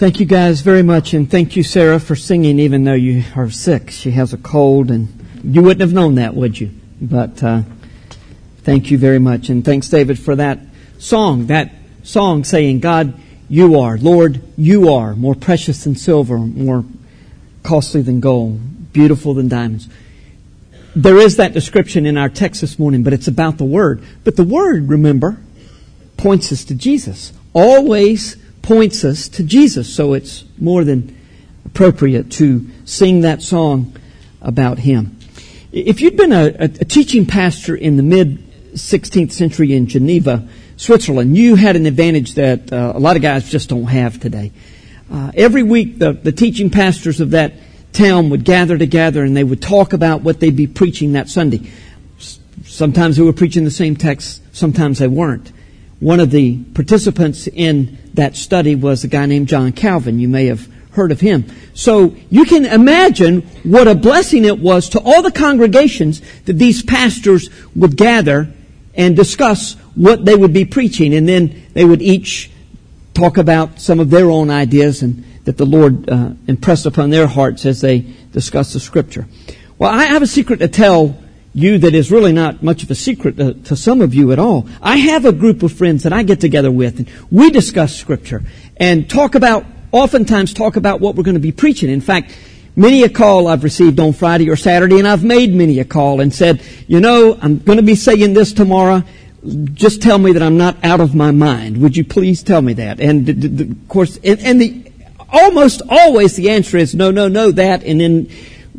Thank you guys very much, and thank you, Sarah, for singing even though you are sick. She has a cold, and you wouldn't have known that, would you? But uh, thank you very much, and thanks, David, for that song. That song saying, "God, you are, Lord, you are more precious than silver, more costly than gold, beautiful than diamonds." There is that description in our text this morning, but it's about the Word. But the Word, remember, points us to Jesus. Always points us to Jesus. So it's more than appropriate to sing that song about Him. If you'd been a, a, teaching pastor in the mid 16th century in Geneva, Switzerland, you had an advantage that uh, a lot of guys just don't have today. Uh, every week, the, the teaching pastors of that town would gather together and they would talk about what they'd be preaching that Sunday. Sometimes they were preaching the same text, sometimes they weren't. One of the participants in that study was a guy named John Calvin. You may have heard of him. So you can imagine what a blessing it was to all the congregations that these pastors would gather and discuss what they would be preaching. And then they would each talk about some of their own ideas and that the Lord uh, impressed upon their hearts as they discussed the scripture. Well, I have a secret to tell you that is really not much of a secret to, to, some of you at all. I have a group of friends that I get together with and we discuss scripture and talk about, oftentimes talk about what we're going to be preaching. In fact, many a call I've received on Friday or Saturday and I've made many a call and said, you know, I'm going to be saying this tomorrow. Just tell me that I'm not out of my mind. Would you please tell me that? And the, the, of course, and, and the, almost always the answer is no, no, no, that, and then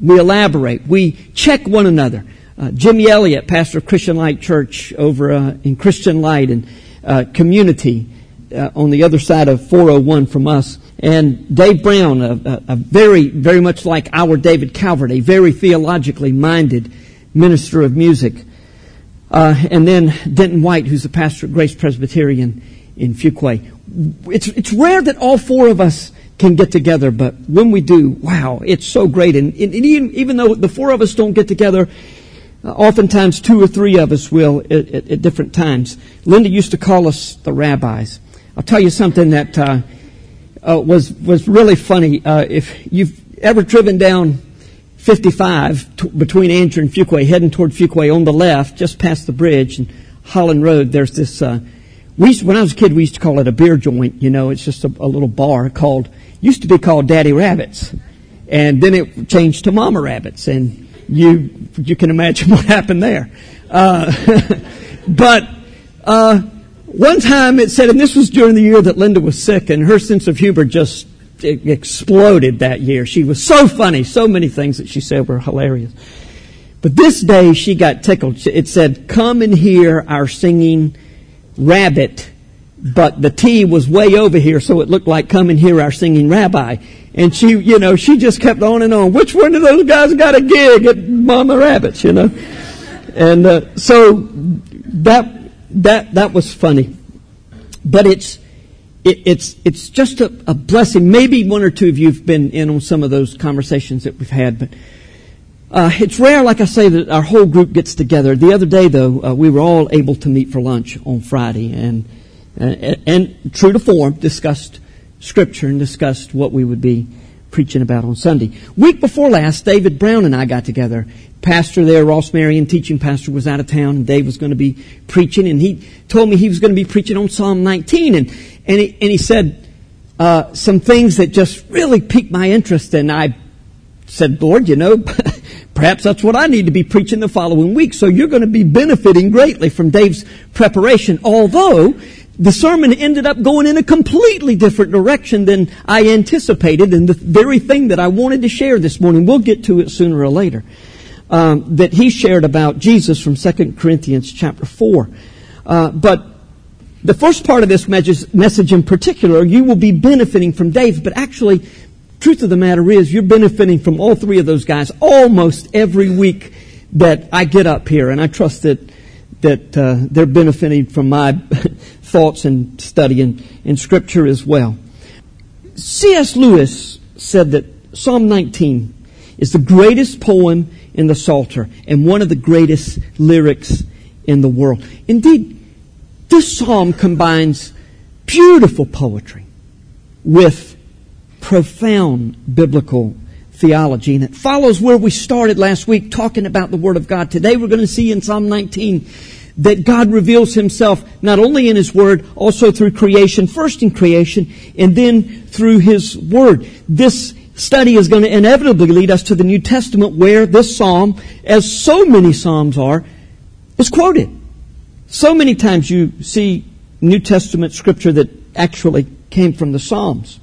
we elaborate. We check one another. Uh, Jimmy Elliott, pastor of Christian Light Church over uh, in Christian Light and uh, Community uh, on the other side of 401 from us, and Dave Brown, a, a, a, very, very much like our David Calvert, a very theologically minded minister of music, uh, and then Denton White, who's the pastor at Grace Presbyterian in Fuquay. It's it's rare that all four of us can get together, but when we do, wow, it's so great. And, and even, even though the four of us don't get together, oftentimes, two or three of us will at, at, at, different times. Linda used to call us the rabbis. I'll tell you something that uh, uh, was was really funny. Uh, if you've ever driven down 55 t- between Angier and Fuquay, heading toward Fuquay on the left, just past the bridge and Holland Road, there's this. Uh, we used, when I was a kid, we used to call it a beer joint. You know, it's just a, a little bar called used to be called Daddy Rabbits, and then it changed to Mama Rabbits and you you can imagine what happened there. Uh, but uh, one time it said, and this was during the year that Linda was sick, and her sense of humor just exploded that year. She was so funny, so many things that she said were hilarious. But this day she got tickled. It said, "Come and hear our singing rabbit." But the T was way over here, so it looked like "Come and hear our singing rabbi." And she, you know, she just kept on and on. Which one of those guys got a gig at Mama Rabbits, you know? And uh, so that that that was funny, but it's it, it's it's just a, a, blessing. Maybe one or two of you've been in on some of those conversations that we've had, but uh, it's rare, like I say, that our whole group gets together. The other day, though, uh, we were all able to meet for lunch on Friday, and and, and true to form, discussed Scripture and discussed what we would be preaching about on Sunday. Week before last, David Brown and I got together. Pastor there, Ross Marion, teaching pastor, was out of town, and Dave was going to be preaching, and he told me he was going to be preaching on Psalm 19, and and he, and he said uh, some things that just really piqued my interest, and I said, Lord, you know, perhaps that's what I need to be preaching the following week. So you're going to be benefiting greatly from Dave's preparation, although the sermon ended up going in a completely different direction than I anticipated, and the very thing that I wanted to share this morning, we'll get to it sooner or later, um, that he shared about Jesus from 2 Corinthians chapter 4. Uh, but the first part of this message in particular, you will be benefiting from Dave, but actually, truth of the matter is, you're benefiting from all three of those guys almost every week that I get up here, and I trust that that uh, they're benefiting from my thoughts and study in, in Scripture as well. C.S. Lewis said that Psalm 19 is the greatest poem in the Psalter and one of the greatest lyrics in the world. Indeed, this psalm combines beautiful poetry with profound biblical theology, and it follows where we started last week talking about the Word of God. Today we're going to see in Psalm 19 that God reveals Himself not only in His Word, also through creation, first in creation, and then through His Word. This study is going to inevitably lead us to the New Testament where this Psalm, as so many Psalms are, is quoted. So many times you see New Testament scripture that actually came from the Psalms.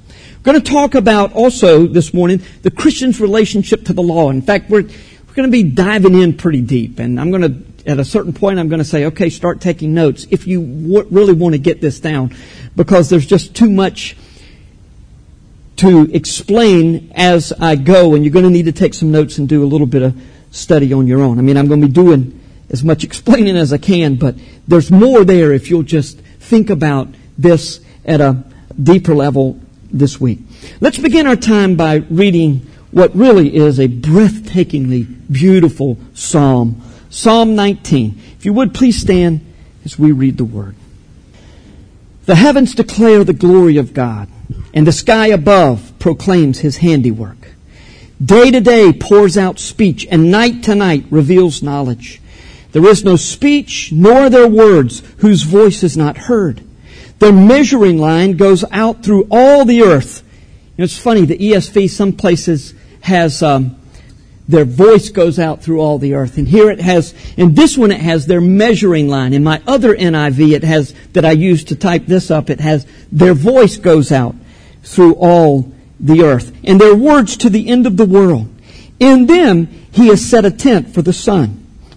Going to talk about also this morning the Christian's relationship to the law. In fact, we're, we're going to be diving in pretty deep. And I'm going to, at a certain point, I'm going to say, okay, start taking notes if you w- really want to get this down because there's just too much to explain as I go and you're going to need to take some notes and do a little bit of study on your own. I mean, I'm going to be doing as much explaining as I can, but there's more there if you'll just think about this at a deeper level this week. Let's begin our time by reading what really is a breathtakingly beautiful psalm. Psalm 19. If you would please stand as we read the word. The heavens declare the glory of God, and the sky above proclaims his handiwork. Day to day pours out speech, and night to night reveals knowledge. There is no speech, nor are there words whose voice is not heard. Their measuring line goes out through all the earth. You know, it's funny, the ESV some places has um, their voice goes out through all the earth. And here it has, in this one it has their measuring line. In my other NIV it has, that I used to type this up, it has their voice goes out through all the earth. And their words to the end of the world. In them he has set a tent for the sun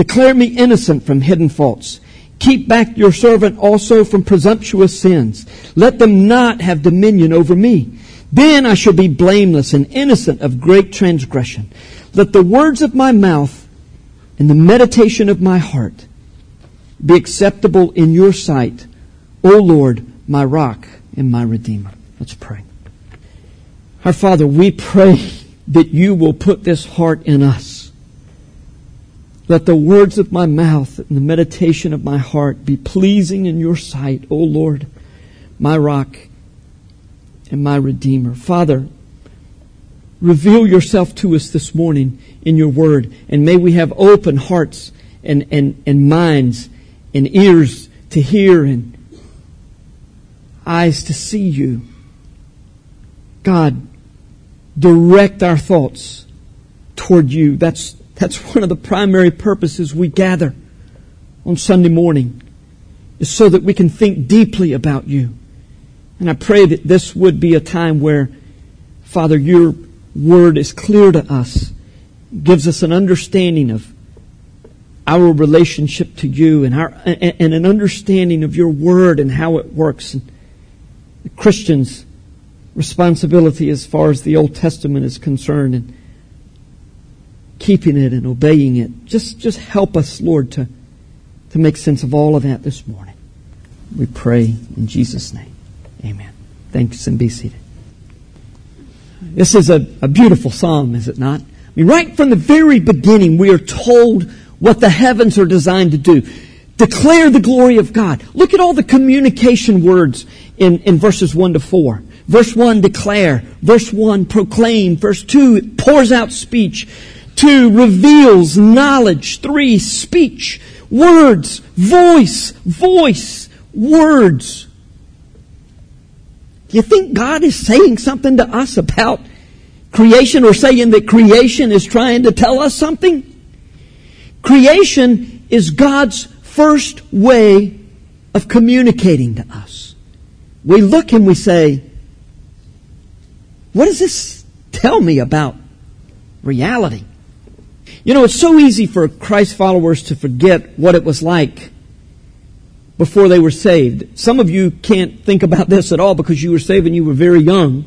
Declare me innocent from hidden faults. Keep back your servant also from presumptuous sins. Let them not have dominion over me. Then I shall be blameless and innocent of great transgression. Let the words of my mouth and the meditation of my heart be acceptable in your sight, O Lord, my rock and my redeemer. Let's pray. Our Father, we pray that you will put this heart in us let the words of my mouth and the meditation of my heart be pleasing in your sight, O Lord, my rock and my redeemer. Father, reveal yourself to us this morning in your word, and may we have open hearts and, and, and minds and ears to hear and eyes to see you. God, direct our thoughts toward you. That's that's one of the primary purposes we gather on Sunday morning, is so that we can think deeply about you. And I pray that this would be a time where, Father, your word is clear to us, gives us an understanding of our relationship to you and, our, and an understanding of your word and how it works. And the Christian's responsibility as far as the Old Testament is concerned. And keeping it and obeying it. Just, just help us, Lord, to, to make sense of all of that this morning. We pray in Jesus' name. Amen. Thanks and be seated. This is a, a beautiful psalm, is it not? I mean, right from the very beginning, we are told what the heavens are designed to do. Declare the glory of God. Look at all the communication words in, in verses 1 to 4. Verse 1, declare. Verse 1, proclaim. Verse 2, it pours out speech. Two, reveals knowledge. Three, speech. Words. Voice. Voice. Words. You think God is saying something to us about creation or saying that creation is trying to tell us something. Creation is God's first way of communicating to us. We look and we say, what does this tell me about reality? You know, it's so easy for Christ followers to forget what it was like before they were saved. Some of you can't think about this at all because you were saved when you were very young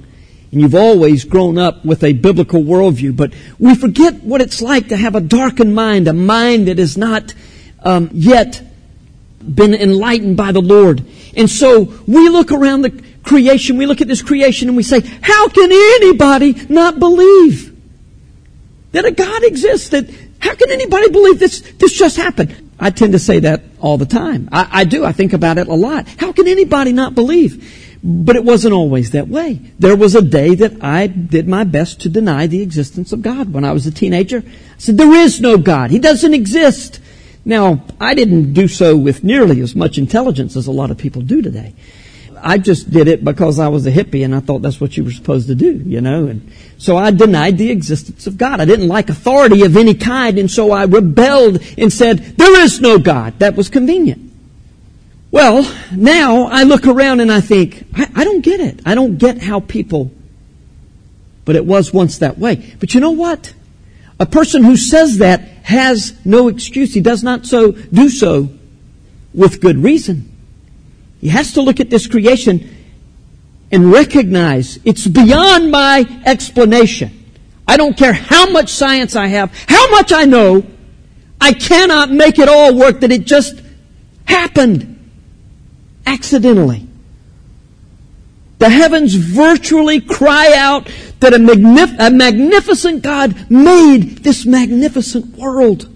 and you've always grown up with a biblical worldview. But we forget what it's like to have a darkened mind, a mind that has not um, yet been enlightened by the Lord. And so we look around the creation, we look at this creation and we say, how can anybody not believe that a God exists? That how can anybody believe this, this just happened? I tend to say that all the time. I, I do. I think about it a lot. How can anybody not believe? But it wasn't always that way. There was a day that I did my best to deny the existence of God. When I was a teenager, I said, there is no God. He doesn't exist. Now, I didn't do so with nearly as much intelligence as a lot of people do today. I just did it because I was a hippie and I thought that's what you were supposed to do, you know. And so I denied the existence of God. I didn't like authority of any kind and so I rebelled and said, there is no God. That was convenient. Well, now I look around and I think, I, I don't get it. I don't get how people, but it was once that way. But you know what? A person who says that has no excuse. He does not so do so with good reason. He has to look at this creation and recognize it's beyond my explanation. I don't care how much science I have, how much I know, I cannot make it all work that it just happened accidentally. The heavens virtually cry out that a, magnif- a magnificent God made this magnificent world.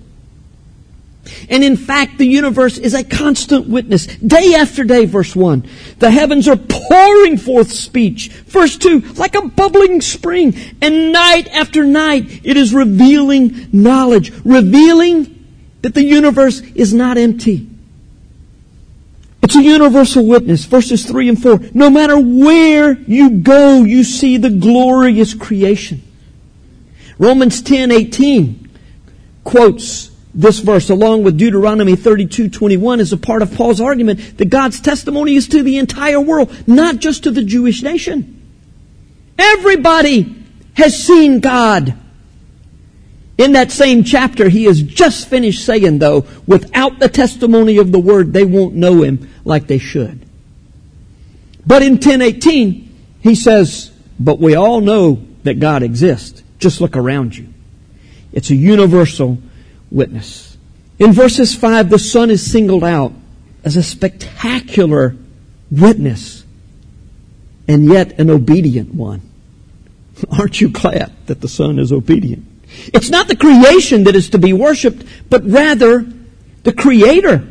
And in fact, the universe is a constant witness. Day after day, verse 1. The heavens are pouring forth speech. Verse 2, like a bubbling spring. And night after night, it is revealing knowledge. Revealing that the universe is not empty. It's a universal witness. Verses 3 and 4. No matter where you go, you see the glorious creation. Romans 10, 18 quotes this verse along with Deuteronomy 32, 21 as a part of Paul's argument that God's testimony is to the entire world, not just to the Jewish nation. Everybody has seen God. In that same chapter, he has just finished saying, though, without the testimony of the word, they won't know him like they should. But in 1018, he says, but we all know that God exists. Just look around you. It's a universal witness. In verses 5, the sun is singled out as a spectacular witness and yet an obedient one. Aren't you glad that the sun is obedient? It's not the creation that is to be worshiped, but rather the Creator.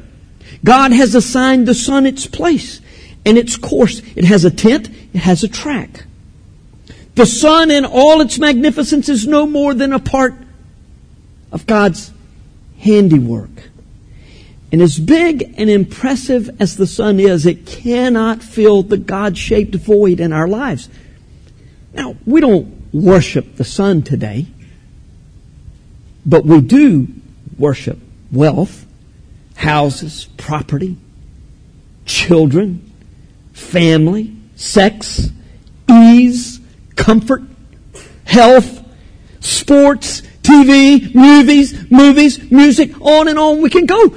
God has assigned the sun its place and its course. It has a tent, it has a track. The sun in all its magnificence is no more than a part of God's handiwork. And as big and impressive as the sun is, it cannot fill the God shaped void in our lives. Now, we don't worship the sun today. But we do worship wealth, houses, property, children, family, sex, ease, comfort, health, sports, TV, movies, movies, music, on and on we can go.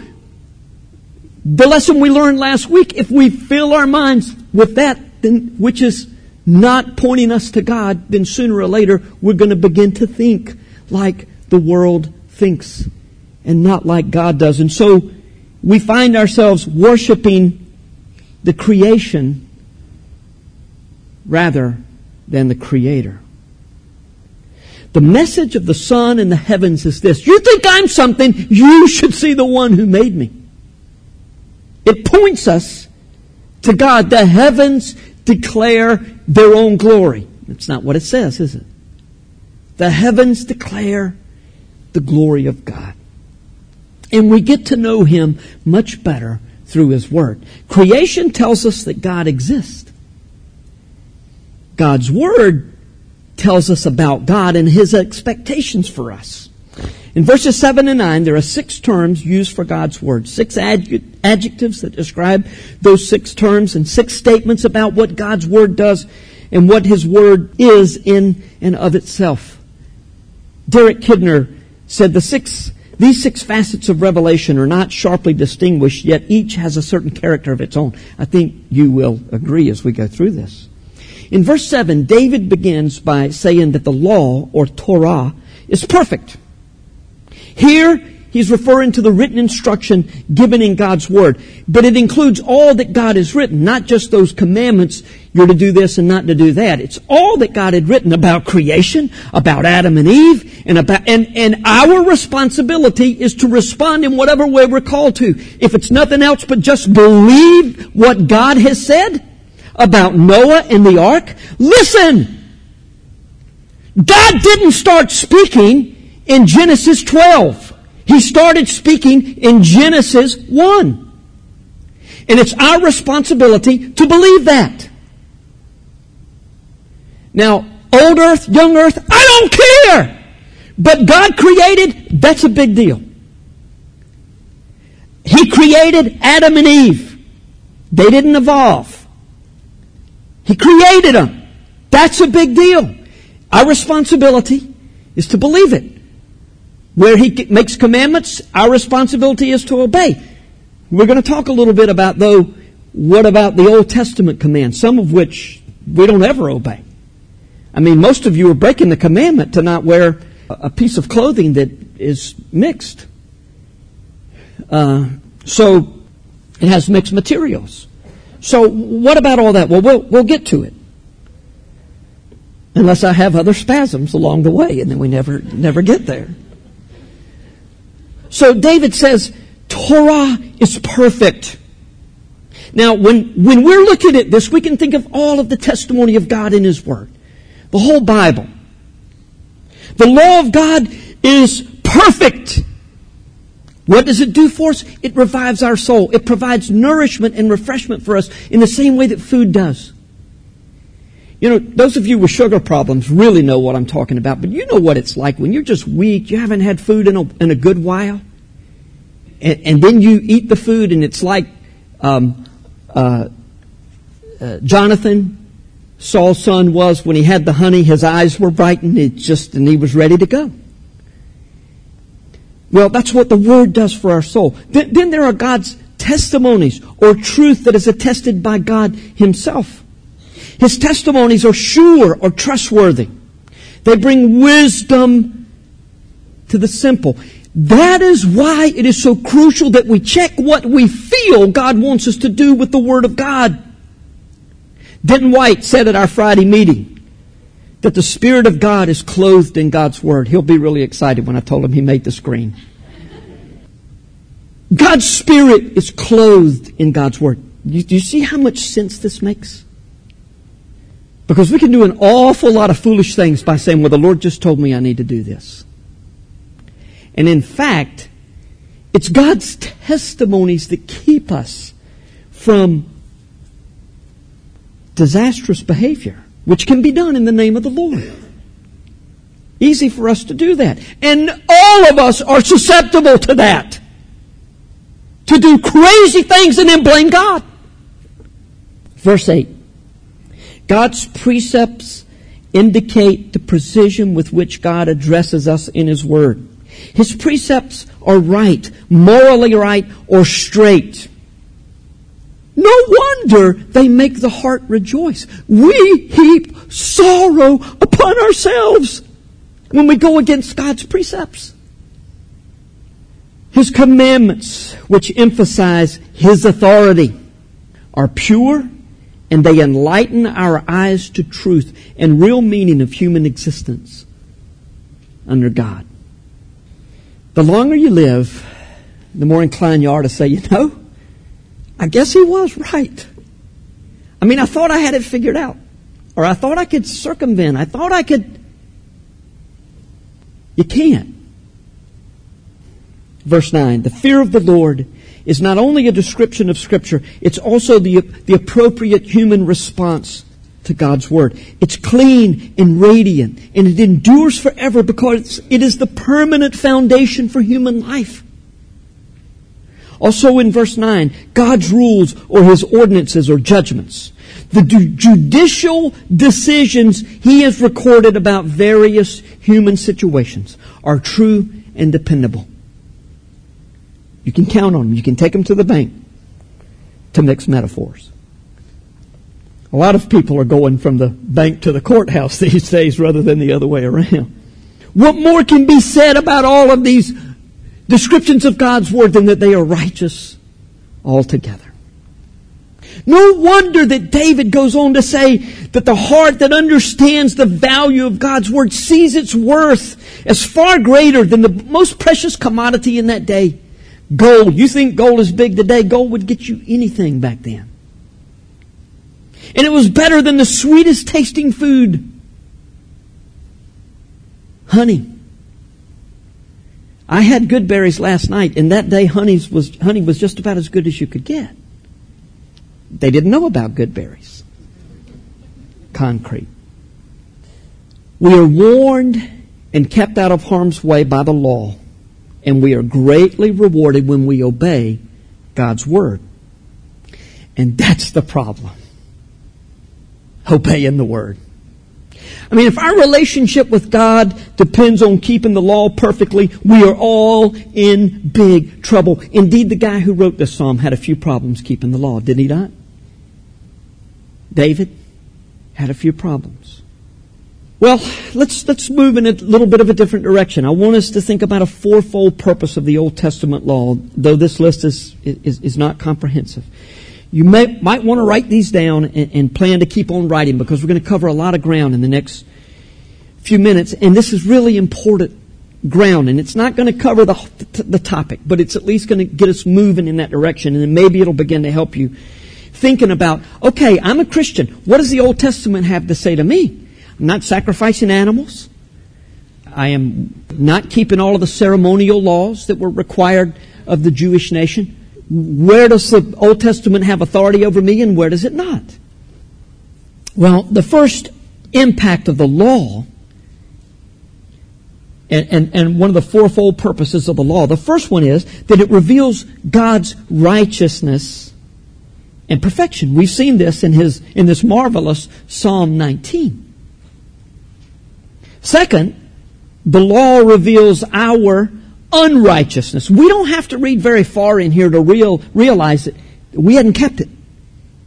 The lesson we learned last week, if we fill our minds with that, then, which is not pointing us to God, then sooner or later we're going to begin to think like the world thinks and not like God does. And so we find ourselves worshiping the creation rather than the creator. The message of the sun and the heavens is this. You think I'm something, you should see the one who made me. It points us to God. The heavens declare their own glory. That's not what it says, is it? The heavens declare the glory of God. And we get to know Him much better through His Word. Creation tells us that God exists. God's Word tells us about God and His expectations for us. In verses 7 and 9, there are six terms used for God's Word. Six adjectives that describe those six terms and six statements about what God's Word does and what His Word is in and of itself. Derek Kidner said the six these six facets of revelation are not sharply distinguished, yet each has a certain character of its own. I think you will agree as we go through this. In verse 7, David begins by saying that the law, or Torah, is perfect. Here, he's referring to the written instruction given in God's Word. But it includes all that God has written, not just those commandments, you're to do this and not to do that. It's all that God had written about creation, about Adam and Eve, and about, and, and our responsibility is to respond in whatever way we're called to. If it's nothing else but just believe what God has said about Noah and the ark, listen! God didn't start speaking in Genesis 12. He started speaking in Genesis 1. And it's our responsibility to believe that. Now, old earth, young earth, I don't care! But God created, that's a big deal. He created Adam and Eve. They didn't evolve. He created them. That's a big deal. Our responsibility is to believe it. Where he makes commandments, our responsibility is to obey. We're going to talk a little bit about, though, what about the Old Testament commands, some of which we don't ever obey. I mean, most of you are breaking the commandment to not wear a piece of clothing that is mixed. Uh, so it has mixed materials. So what about all that? Well, we'll, we'll get to it. Unless I have other spasms along the way, and then we never, never get there. So David says, Torah is perfect. Now, when, when we're looking at this, we can think of all of the testimony of God in His Word. The whole Bible. The law of God is perfect. What does it do for us? It revives our soul. It provides nourishment and refreshment for us in the same way that food does. You know, those of you with sugar problems really know what I'm talking about, but you know what it's like when you're just weak, you haven't had food in a, in a good while, and, and, then you eat the food and it's like um, uh, uh, Jonathan, Saul's son, was when he had the honey, his eyes were brightened, it just, and he was ready to go. Well, that's what the Word does for our soul. Then, then there are God's testimonies or truth that is attested by God Himself. His testimonies are sure or trustworthy. They bring wisdom to the simple. That is why it is so crucial that we check what we feel God wants us to do with the Word of God. Denton White said at our Friday meeting that the Spirit of God is clothed in God's Word. He'll be really excited when I told him he made the screen. God's Spirit is clothed in God's Word. Do you see how much sense this makes? Because we can do an awful lot of foolish things by saying, well, the Lord just told me I need to do this. And in fact, it's God's testimonies that keep us from disastrous behavior, which can be done in the name of the Lord. Easy for us to do that. And all of us are susceptible to that. To do crazy things and then blame God. Verse 8. God's precepts indicate the precision with which God addresses us in His Word. His precepts are right, morally right, or straight. No wonder they make the heart rejoice. We heap sorrow upon ourselves when we go against God's precepts. His commandments, which emphasize His authority, are pure and they enlighten our eyes to truth and real meaning of human existence under God. The longer you live, the more inclined you are to say, you know, I guess he was right. I mean, I thought I had it figured out. Or I thought I could circumvent. I thought I could. You can't. Verse 9 The fear of the Lord is not only a description of Scripture, it's also the, the appropriate human response to to God's Word. It's clean and radiant, and it endures forever because it is the permanent foundation for human life. Also in verse 9, God's rules or His ordinances or judgments. The judicial decisions He has recorded about various human situations are true and dependable. You can count on them. You can take them to the bank to mix metaphors. A lot of people are going from the bank to the courthouse these days rather than the other way around. What more can be said about all of these descriptions of God's Word than that they are righteous altogether? No wonder that David goes on to say that the heart that understands the value of God's Word sees its worth as far greater than the most precious commodity in that day. Gold. You think gold is big today? Gold would get you anything back then. And it was better than the sweetest tasting food. Honey. I had Goodberry's last night, and that day honey's was, honey was just about as good as you could get. They didn't know about Goodberry's. Concrete. We are warned and kept out of harm's way by the law, and we are greatly rewarded when we obey God's word. And that's the problem. Obeying the word. I mean, if our relationship with God depends on keeping the law perfectly, we are all in big trouble. Indeed, the guy who wrote this psalm had a few problems keeping the law, didn't he not? David had a few problems. Well, let's, let's move in a little bit of a different direction. I want us to think about a fourfold purpose of the Old Testament law, though this list is, is, is not comprehensive. You may, might want to write these down and, and plan to keep on writing because we're going to cover a lot of ground in the next few minutes, and this is really important ground, and it's not going to cover the, the topic, but it's at least going to get us moving in that direction, and then maybe it'll begin to help you thinking about, okay, I'm a Christian. What does the Old Testament have to say to me? I'm not sacrificing animals. I am not keeping all of the ceremonial laws that were required of the Jewish nation. Where does the Old Testament have authority over me and where does it not? Well, the first impact of the law and, and, and, one of the fourfold purposes of the law. The first one is that it reveals God's righteousness and perfection. We've seen this in his, in this marvelous Psalm 19. Second, the law reveals our unrighteousness. We don't have to read very far in here to real, realize that we hadn't kept it.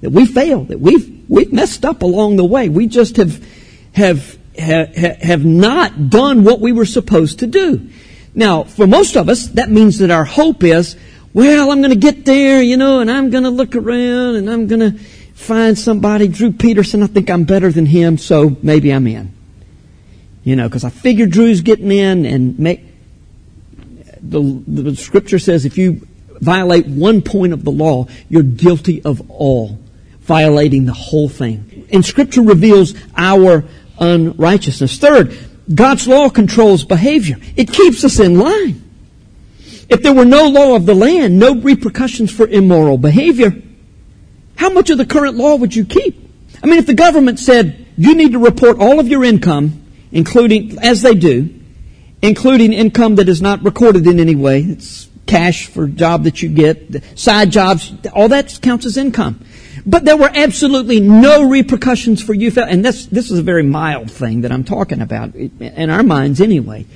That we failed. That we've, we've messed up along the way. We just have, have, have, have not done what we were supposed to do. Now, for most of us, that means that our hope is, well, I'm going to get there, you know, and I'm going to look around and I'm going to find somebody, Drew Peterson, I think I'm better than him, so maybe I'm in. You know, because I figure Drew's getting in and make, the, the scripture says if you violate one point of the law, you're guilty of all, violating the whole thing. And scripture reveals our unrighteousness. Third, God's law controls behavior. It keeps us in line. If there were no law of the land, no repercussions for immoral behavior, how much of the current law would you keep? I mean, if the government said you need to report all of your income, including, as they do, including income that is not recorded in any way, it's cash for job that you get, side jobs, all that counts as income. But there were absolutely no repercussions for you, and this, this is a very mild thing that I'm talking about, in our minds anyway.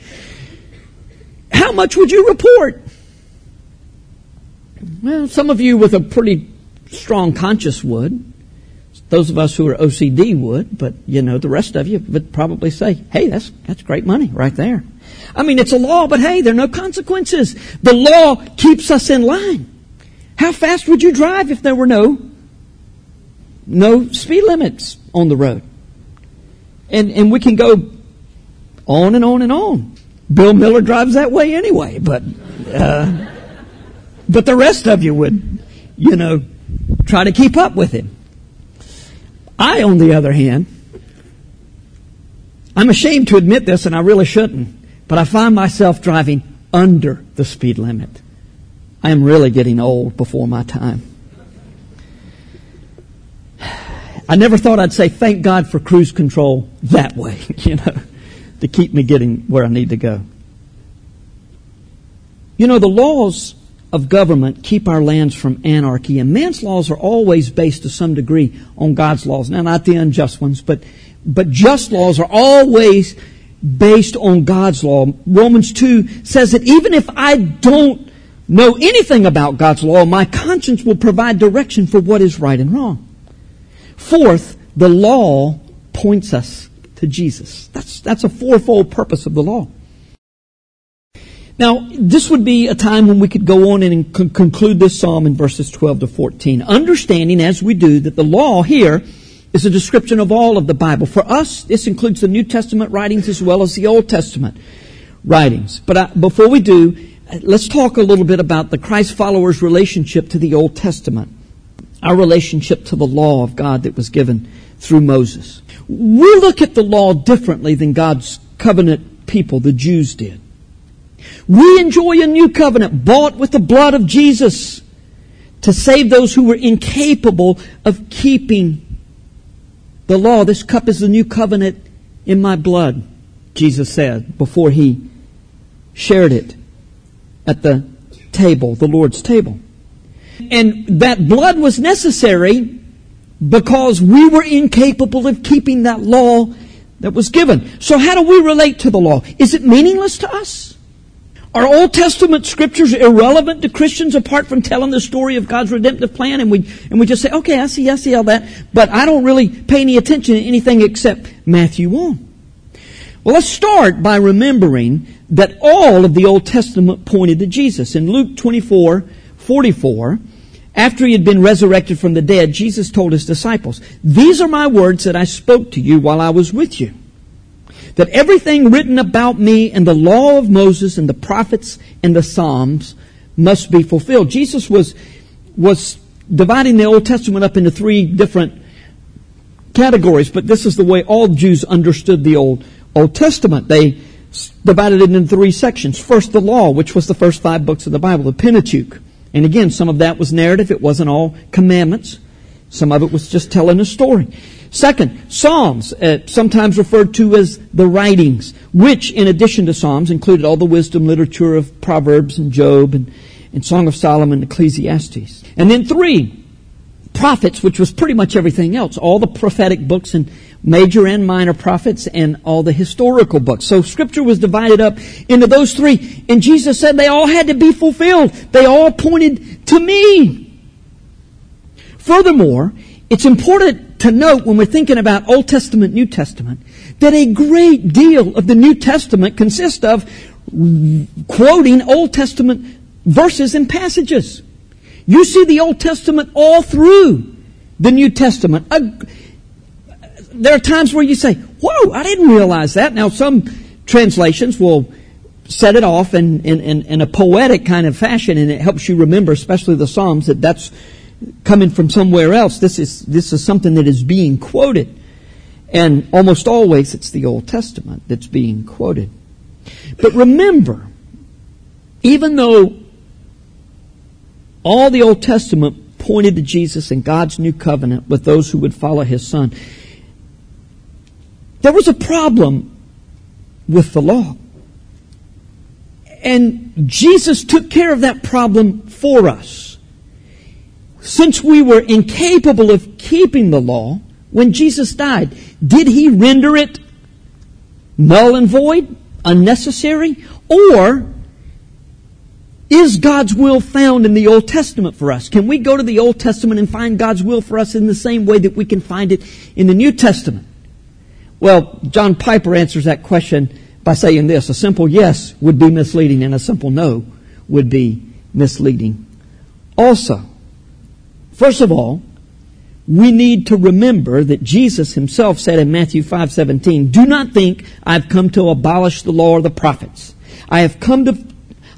How much would you report? Well, some of you with a pretty strong conscience would. Those of us who are OCD would, but you know, the rest of you would probably say, hey, that's, that's great money right there. I mean, it's a law, but hey, there are no consequences. The law keeps us in line. How fast would you drive if there were no, no speed limits on the road? And, and we can go on and on and on. Bill Miller drives that way anyway, but, uh, but the rest of you would, you know, try to keep up with him. I, on the other hand, I'm ashamed to admit this and I really shouldn't, but I find myself driving under the speed limit. I am really getting old before my time. I never thought I'd say thank God for cruise control that way, you know, to keep me getting where I need to go. You know, the laws of government keep our lands from anarchy, and man's laws are always based to some degree on God's laws. Now, not the unjust ones, but, but just laws are always based on God's law. Romans 2 says that even if I don't know anything about God's law, my conscience will provide direction for what is right and wrong. Fourth, the law points us to Jesus. That's, that's a fourfold purpose of the law. Now, this would be a time when we could go on and conclude this psalm in verses 12 to 14, understanding as we do that the law here is a description of all of the Bible. For us, this includes the New Testament writings as well as the Old Testament writings. But I, uh, before we do, let's talk a little bit about the Christ followers' relationship to the Old Testament, our relationship to the law of God that was given through Moses. We look at the law differently than God's covenant people, the Jews, did. We enjoy a new covenant bought with the blood of Jesus to save those who were incapable of keeping the law. This cup is the new covenant in my blood, Jesus said before he shared it at the table, the Lord's table. And that blood was necessary because we were incapable of keeping that law that was given. So how do we relate to the law? Is it meaningless to us? Are Old Testament scriptures irrelevant to Christians apart from telling the story of God's redemptive plan? And we, and we just say, okay, I see, I see all that, but I don't really pay any attention to anything except Matthew 1. Well, let's start by remembering that all of the Old Testament pointed to Jesus. In Luke 24, 44, after he had been resurrected from the dead, Jesus told his disciples, These are my words that I spoke to you while I was with you that everything written about me in the law of Moses and the prophets and the Psalms must be fulfilled. Jesus was, was dividing the Old Testament up into three different categories, but this is the way all Jews understood the Old, Old Testament. They divided it into three sections. First, the law, which was the first five books of the Bible, the Pentateuch. And again, some of that was narrative. It wasn't all commandments. Some of it was just telling a story. Second, Psalms, uh, sometimes referred to as the writings, which, in addition to Psalms, included all the wisdom literature of Proverbs and Job and, and Song of Solomon and Ecclesiastes. And then three, prophets, which was pretty much everything else, all the prophetic books and major and minor prophets and all the historical books. So scripture was divided up into those three. And Jesus said they all had to be fulfilled. They all pointed to me. Furthermore, it's important to note when we're thinking about Old Testament, New Testament, that a great deal of the New Testament consists of quoting Old Testament verses and passages. You see the Old Testament all through the New Testament. Uh, there are times where you say, whoa, I didn't realize that. Now some translations will set it off in, in, in, in a poetic kind of fashion and it helps you remember, especially the Psalms, that that's coming from somewhere else. This is, this is something that is being quoted. And almost always it's the Old Testament that's being quoted. But remember, even though all the Old Testament pointed to Jesus and God's new covenant with those who would follow his son, there was a problem with the law. And Jesus took care of that problem for us since we were incapable of keeping the law when Jesus died, did he render it null and void, unnecessary, or is God's will found in the Old Testament for us? Can we go to the Old Testament and find God's will for us in the same way that we can find it in the New Testament? Well, John Piper answers that question by saying this, a simple yes would be misleading and a simple no would be misleading also. First of all, we need to remember that Jesus himself said in Matthew 5:17, "Do not think I've come to abolish the law or the prophets. I have come to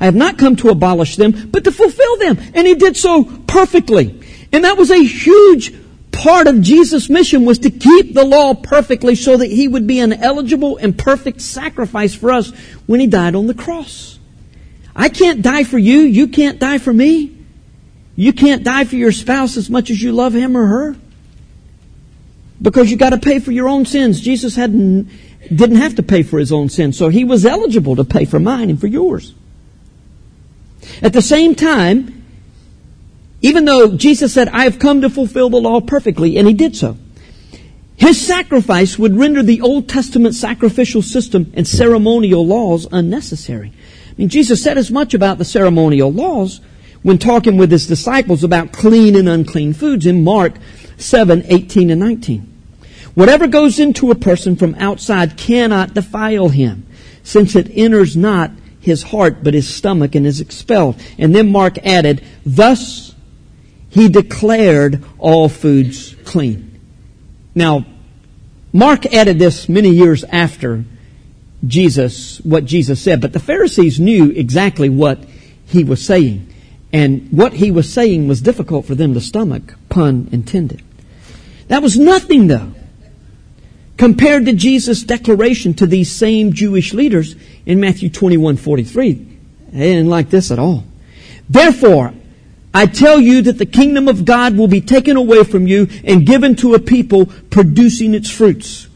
I have not come to abolish them, but to fulfill them." And he did so perfectly. And that was a huge part of Jesus' mission was to keep the law perfectly so that he would be an eligible and perfect sacrifice for us when he died on the cross. I can't die for you, you can't die for me. You can't die for your spouse as much as you love him or her. because you got to pay for your own sins. Jesus hadn't, didn't have to pay for his own sins, so he was eligible to pay for mine and for yours. At the same time, even though Jesus said, I have come to fulfill the law perfectly, and he did so, his sacrifice would render the Old Testament sacrificial system and ceremonial laws unnecessary. I mean, Jesus said as much about the ceremonial laws when talking with his disciples about clean and unclean foods in Mark 7, 18 and 19. Whatever goes into a person from outside cannot defile him, since it enters not his heart, but his stomach, and is expelled. And then Mark added, Thus he declared all foods clean. Now, Mark added this many years after Jesus, what Jesus said, but the Pharisees knew exactly what he was saying. And what he was saying was difficult for them to stomach, pun intended. That was nothing though, compared to Jesus' declaration to these same Jewish leaders in Matthew 21, 43. They didn't like this at all. Therefore, I tell you that the kingdom of God will be taken away from you and given to a people producing its fruits.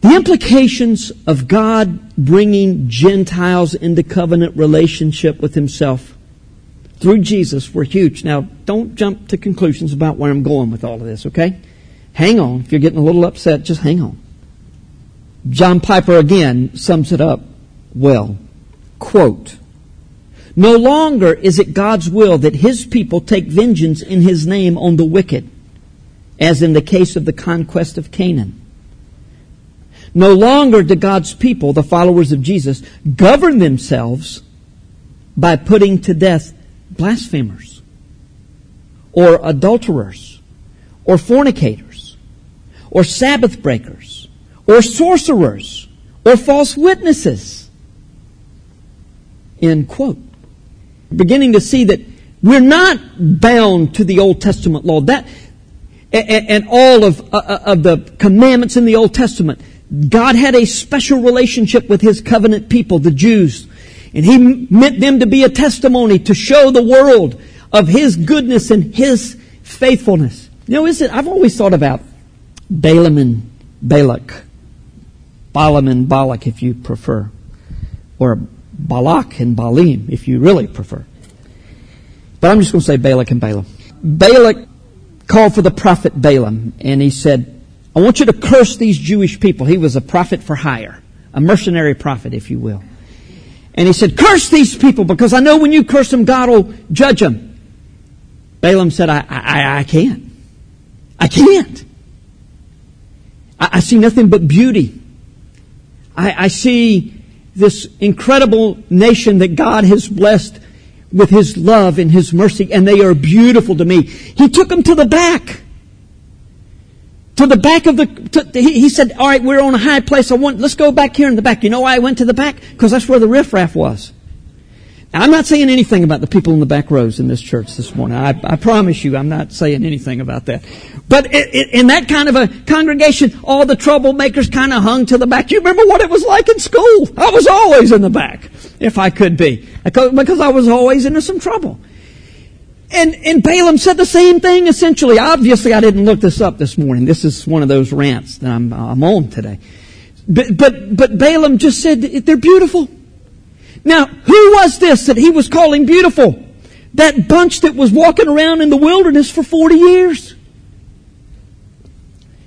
The implications of God bringing Gentiles into covenant relationship with Himself through Jesus were huge. Now, don't jump to conclusions about where I'm going with all of this, okay? Hang on. If you're getting a little upset, just hang on. John Piper again sums it up well. Quote, No longer is it God's will that His people take vengeance in His name on the wicked, as in the case of the conquest of Canaan. No longer do God's people, the followers of Jesus, govern themselves by putting to death blasphemers or adulterers or fornicators or Sabbath breakers or sorcerers or false witnesses. End quote. Beginning to see that we're not bound to the Old Testament law. That and, all of, uh, uh, of the commandments in the Old Testament. God had a special relationship with His covenant people, the Jews. And he meant them to be a testimony to show the world of his goodness and his faithfulness. You know, is it, I've always thought about Balaam and Balak. Balaam and Balak, if you prefer. Or Balak and Balaam, if you really prefer. But I'm just going to say Balak and Balaam. Balak called for the prophet Balaam, and he said, I want you to curse these Jewish people. He was a prophet for hire, a mercenary prophet, if you will. And he said, curse these people because I know when you curse them, God will judge them. Balaam said, I, I, I can't. I can't. I, I see nothing but beauty. I, I see this incredible nation that God has blessed with His love and His mercy, and they are beautiful to me. He took them to the back to the back of the, to, he, he, said, all right, we're on a high place. I want, let's go back here in the back. You know why I went to the back? Because that's where the riffraff was. Now, I'm not saying anything about the people in the back rows in this church this morning. I, I promise you, I'm not saying anything about that. But it, it, in that kind of a congregation, all the troublemakers kind of hung to the back. You remember what it was like in school? I was always in the back, if I could be, because I was always into some trouble. And, and Balaam said the same thing essentially. Obviously, I didn't look this up this morning. This is one of those rants that I'm, I'm on today. But, but, but Balaam just said they're beautiful. Now, who was this that he was calling beautiful? That bunch that was walking around in the wilderness for 40 years.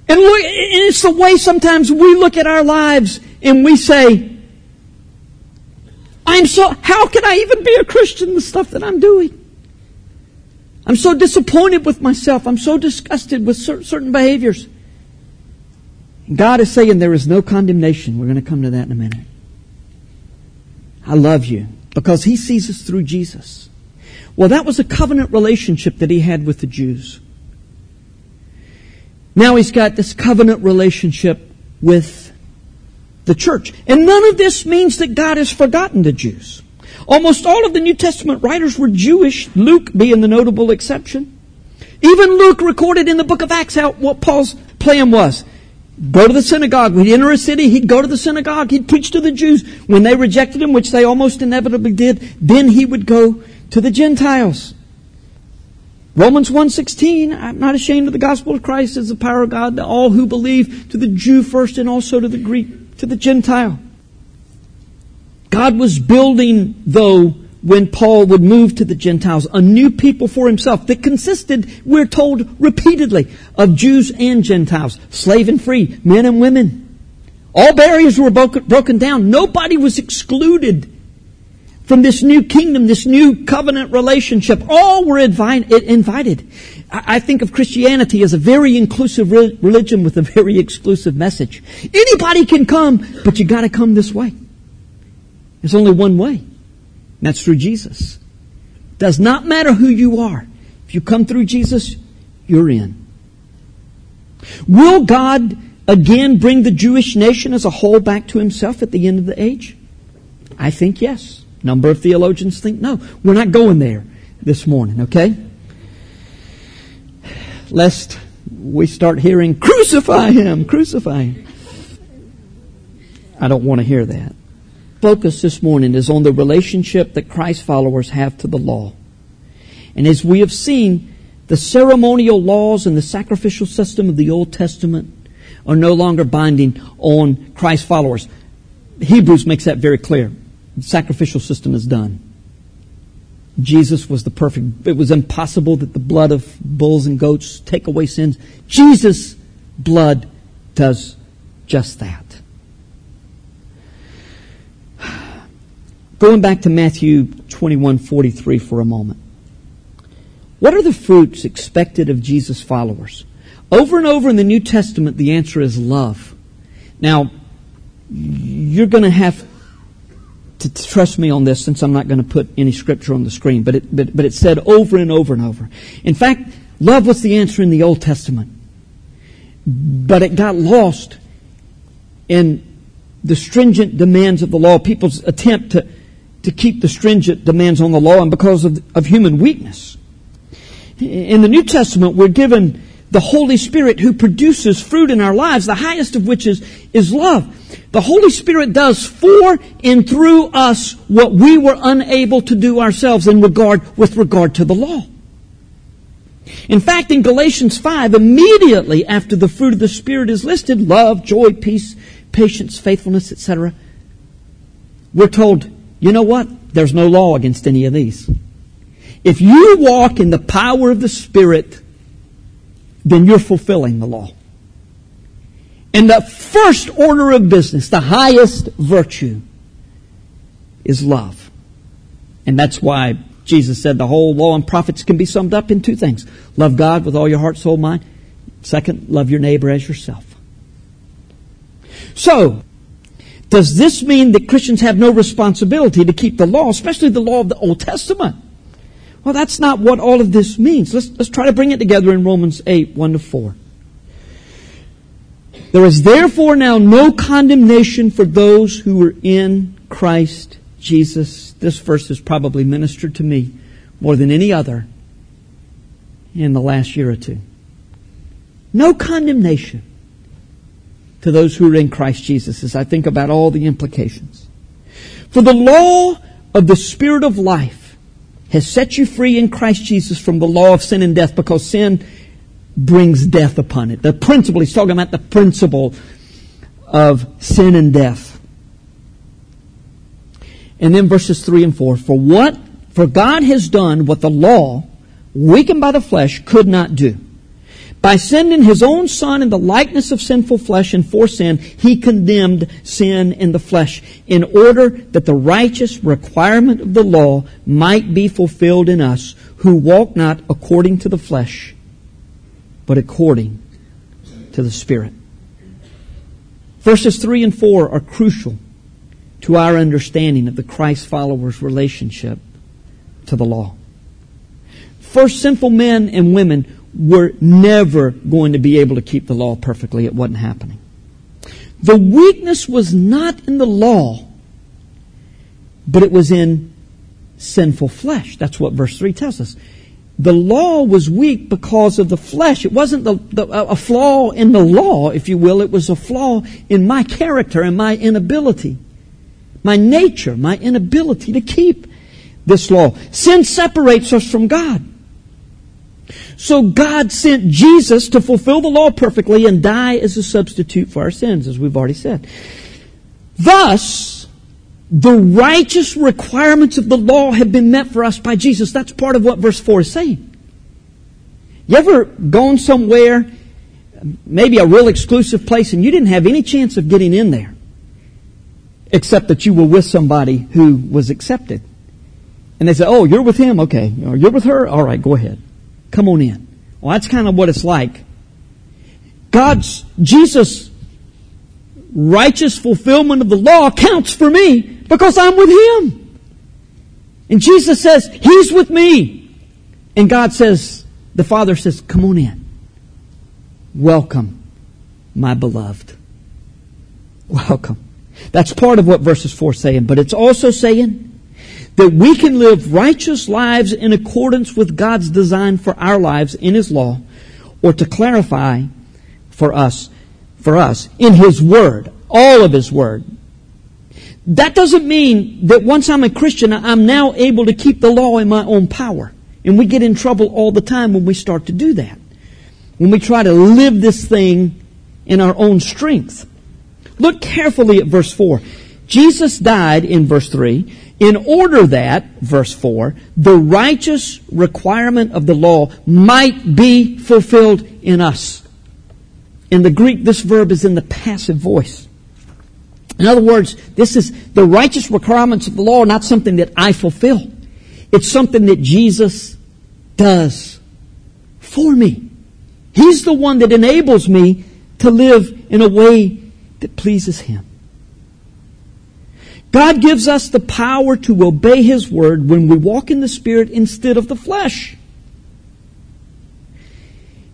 And look, it's the way sometimes we look at our lives and we say, I'm so, how can I even be a Christian, the stuff that I'm doing? I'm so disappointed with myself. I'm so disgusted with certain behaviors. God is saying there is no condemnation. We're going to come to that in a minute. I love you because He sees us through Jesus. Well, that was a covenant relationship that He had with the Jews. Now He's got this covenant relationship with the church. And none of this means that God has forgotten the Jews. Almost all of the New Testament writers were Jewish, Luke being the notable exception. Even Luke recorded in the book of Acts how what Paul's plan was. Go to the synagogue. He'd enter a city, he'd go to the synagogue. He'd preach to the Jews. When they rejected him, which they almost inevitably did, then he would go to the Gentiles. Romans 1.16, I'm not ashamed of the gospel of Christ as the power of God to all who believe, to the Jew first and also to the Greek, to the Gentile. God was building, though, when Paul would move to the Gentiles, a new people for himself that consisted, we're told repeatedly, of Jews and Gentiles, slave and free, men and women. All barriers were broken down. Nobody was excluded from this new kingdom, this new covenant relationship. All were invited. I think of Christianity as a very inclusive religion with a very exclusive message. Anybody can come, but you gotta come this way. There's only one way. And that's through Jesus. Does not matter who you are. If you come through Jesus, you're in. Will God again bring the Jewish nation as a whole back to himself at the end of the age? I think yes number of theologians think no. We're not going there this morning, okay? Lest we start hearing, crucify him, crucify him. I don't want to hear that. Focus this morning is on the relationship that Christ followers have to the law. And as we have seen, the ceremonial laws and the sacrificial system of the Old Testament are no longer binding on Christ followers. Hebrews makes that very clear. The sacrificial system is done. Jesus was the perfect. It was impossible that the blood of bulls and goats take away sins. Jesus' blood does just that. Going back to Matthew 21:43 for a moment. What are the fruits expected of Jesus' followers? Over and over in the New Testament, the answer is love. Now, you're going to have to trust me on this since I'm not going to put any scripture on the screen, but it, but, but it said over and over and over. In fact, love was the answer in the Old Testament. But it got lost in the stringent demands of the law, people's attempt to, to keep the stringent demands on the law, and because of, of human weakness. In the New Testament, we're given the Holy Spirit who produces fruit in our lives, the highest of which is, is love. The Holy Spirit does for and through us what we were unable to do ourselves in regard, with regard to the law. In fact, in Galatians 5, immediately after the fruit of the Spirit is listed, love, joy, peace, patience, faithfulness, etc., we're told, you know what? There's no law against any of these. If you walk in the power of the Spirit, then you're fulfilling the law. And the first order of business, the highest virtue, is love. And that's why Jesus said the whole law and prophets can be summed up in two things. Love God with all your heart, soul, mind. Second, love your neighbor as yourself. So, does this mean that Christians have no responsibility to keep the law, especially the law of the Old Testament? Well, that's not what all of this means. Let's, let's try to bring it together in Romans 8, 1 to 4. There is therefore now no condemnation for those who are in Christ Jesus. This verse has probably ministered to me more than any other in the last year or two. No condemnation to those who are in Christ Jesus as I think about all the implications. For the law of the Spirit of life has set you free in Christ Jesus from the law of sin and death because sin brings death upon it. The principle, he's talking about the principle of sin and death. And then verses 3 and 4. For what, for God has done what the law, weakened by the flesh, could not do. By sending his own son in the likeness of sinful flesh and for sin, he condemned sin in the flesh in order that the righteous requirement of the law might be fulfilled in us who walk not according to the flesh, but according to the Spirit. Verses 3 and 4 are crucial to our understanding of the Christ followers' relationship to the law. First, sinful men and women were never going to be able to keep the law perfectly. It wasn't happening. The weakness was not in the law, but it was in sinful flesh. That's what verse 3 tells us. The law was weak because of the flesh. It wasn't the, the, a flaw in the law, if you will. It was a flaw in my character and my inability, my nature, my inability to keep this law. Sin separates us from God. So God sent Jesus to fulfill the law perfectly and die as a substitute for our sins, as we've already said. Thus, the righteous requirements of the law have been met for us by Jesus. That's part of what verse 4 is saying. You ever gone somewhere, maybe a real exclusive place, and you didn't have any chance of getting in there, except that you were with somebody who was accepted? And they say, oh, you're with him? Okay. You're with her? All right, go ahead. Come on in. Well, that's kind of what it's like. God's, Jesus' righteous fulfillment of the law counts for me because I'm with Him. And Jesus says, He's with me. And God says, the Father says, come on in. Welcome, my beloved. Welcome. That's part of what verses 4 saying, but it's also saying that we can live righteous lives in accordance with God's design for our lives in His law, or to clarify for us, for us, in His Word, all of His Word. That doesn't mean that once I'm a Christian, I'm now able to keep the law in my own power. And we get in trouble all the time when we start to do that. When we try to live this thing in our own strength. Look carefully at verse 4. Jesus died in verse 3 in order that, verse 4, the righteous requirement of the law might be fulfilled in us. In the Greek, this verb is in the passive voice. In other words, this is the righteous requirements of the law not something that I fulfill. It's something that Jesus does for me. He's the one that enables me to live in a way that pleases Him. God gives us the power to obey His word when we walk in the Spirit instead of the flesh.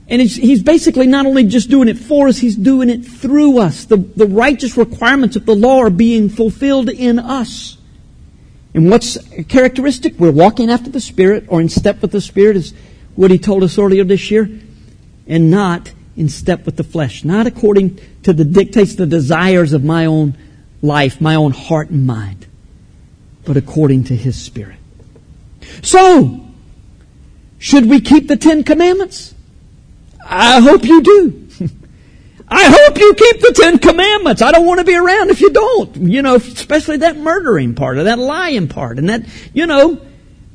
And He's basically not only just doing it for us, He's doing it through us. The, the righteous requirements of the law are being fulfilled in us. And what's characteristic? We're walking after the Spirit or in step with the Spirit is what He told us earlier this year. And not in step with the flesh. Not according to the dictates, the desires of my own life, my own heart and mind, but according to His Spirit. So, should we keep the Ten Commandments? I hope you do. I hope you keep the Ten Commandments. I don't want to be around if you don't. You know, especially that murdering part or that lying part and that, you know,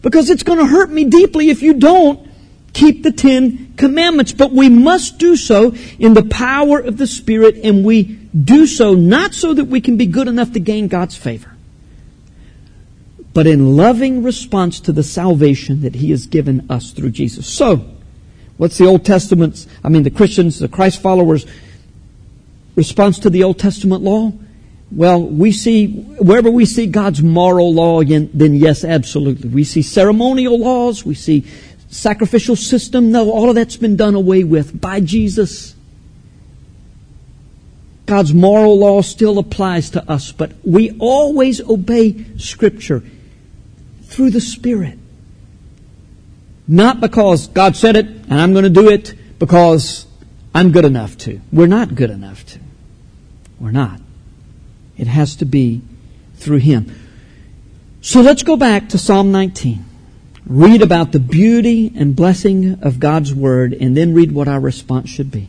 because it's going to hurt me deeply if you don't keep the Ten Commandments. But we must do so in the power of the Spirit and we do so not so that we can be good enough to gain God's favor, but in loving response to the salvation that He has given us through Jesus. So, what's the Old Testament's, I mean the Christians, the Christ followers' response to the Old Testament law? Well, we see, wherever we see God's moral law, then yes, absolutely. We see ceremonial laws, we see sacrificial system. No, all of that's been done away with by Jesus. God's moral law still applies to us, but we always obey Scripture through the Spirit. Not because God said it and I'm going to do it because I'm good enough to. We're not good enough to. We're not. It has to be through Him. So let's go back to Psalm 19. Read about the beauty and blessing of God's Word and then read what our response should be.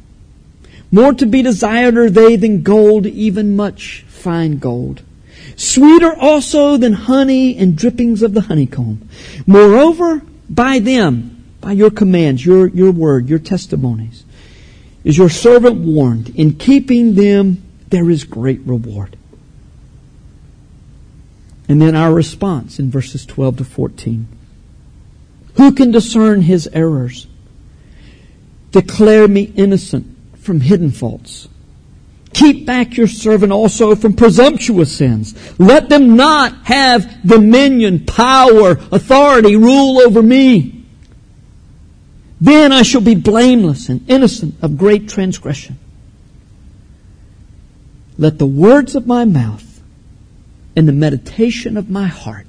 More to be desired are they than gold, even much fine gold. Sweeter also than honey and drippings of the honeycomb. Moreover, by them, by your commands, your, your word, your testimonies, is your servant warned. In keeping them, there is great reward. And then our response in verses 12 to 14. Who can discern his errors? Declare me innocent from hidden faults. Keep back your servant also from presumptuous sins. Let them not have dominion, power, authority, rule over me. Then I shall be blameless and innocent of great transgression. Let the words of my mouth and the meditation of my heart,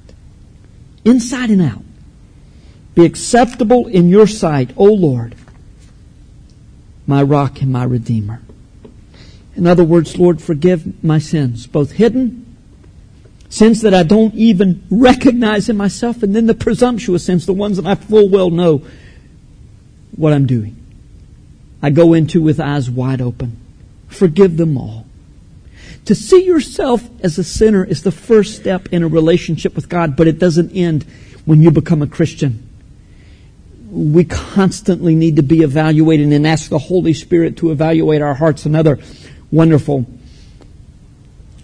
inside and out, be acceptable in your sight, O Lord, my rock and my redeemer. In other words, Lord, forgive my sins, both hidden sins that I don't even recognize in myself, and then the presumptuous sins, the ones that I full well know what I'm doing. I go into with eyes wide open. Forgive them all. To see yourself as a sinner is the first step in a relationship with God, but it doesn't end when you become a Christian. We constantly need to be evaluated and ask the Holy Spirit to evaluate our hearts. Another wonderful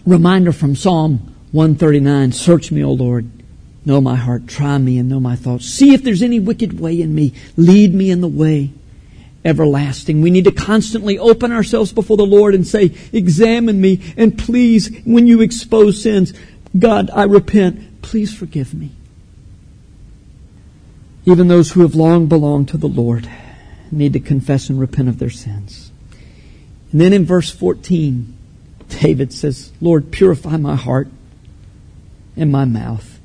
reminder from Psalm 139, search me, O Lord. Know my heart. Try me and know my thoughts. See if there's any wicked way in me. Lead me in the way everlasting. We need to constantly open ourselves before the Lord and say, examine me and please, when you expose sins, God, I repent. Please forgive me. Even those who have long belonged to the Lord need to confess and repent of their sins. And then in verse 14, David says, Lord, purify my heart and my mouth.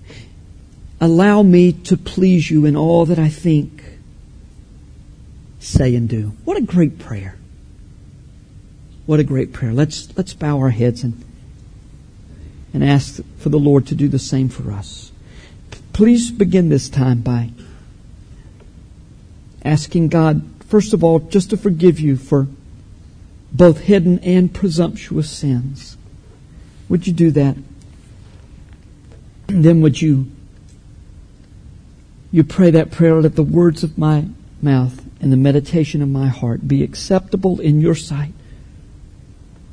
Allow me to please you in all that I think, say, and do. What a great prayer. What a great prayer. Let's, let's bow our heads and, and ask for the Lord to do the same for us. Please begin this time by asking God, first of all, just to forgive you for both hidden and presumptuous sins. Would you do that? then would you you pray that prayer let the words of my mouth and the meditation of my heart be acceptable in your sight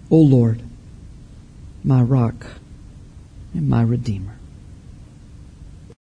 o lord my rock and my redeemer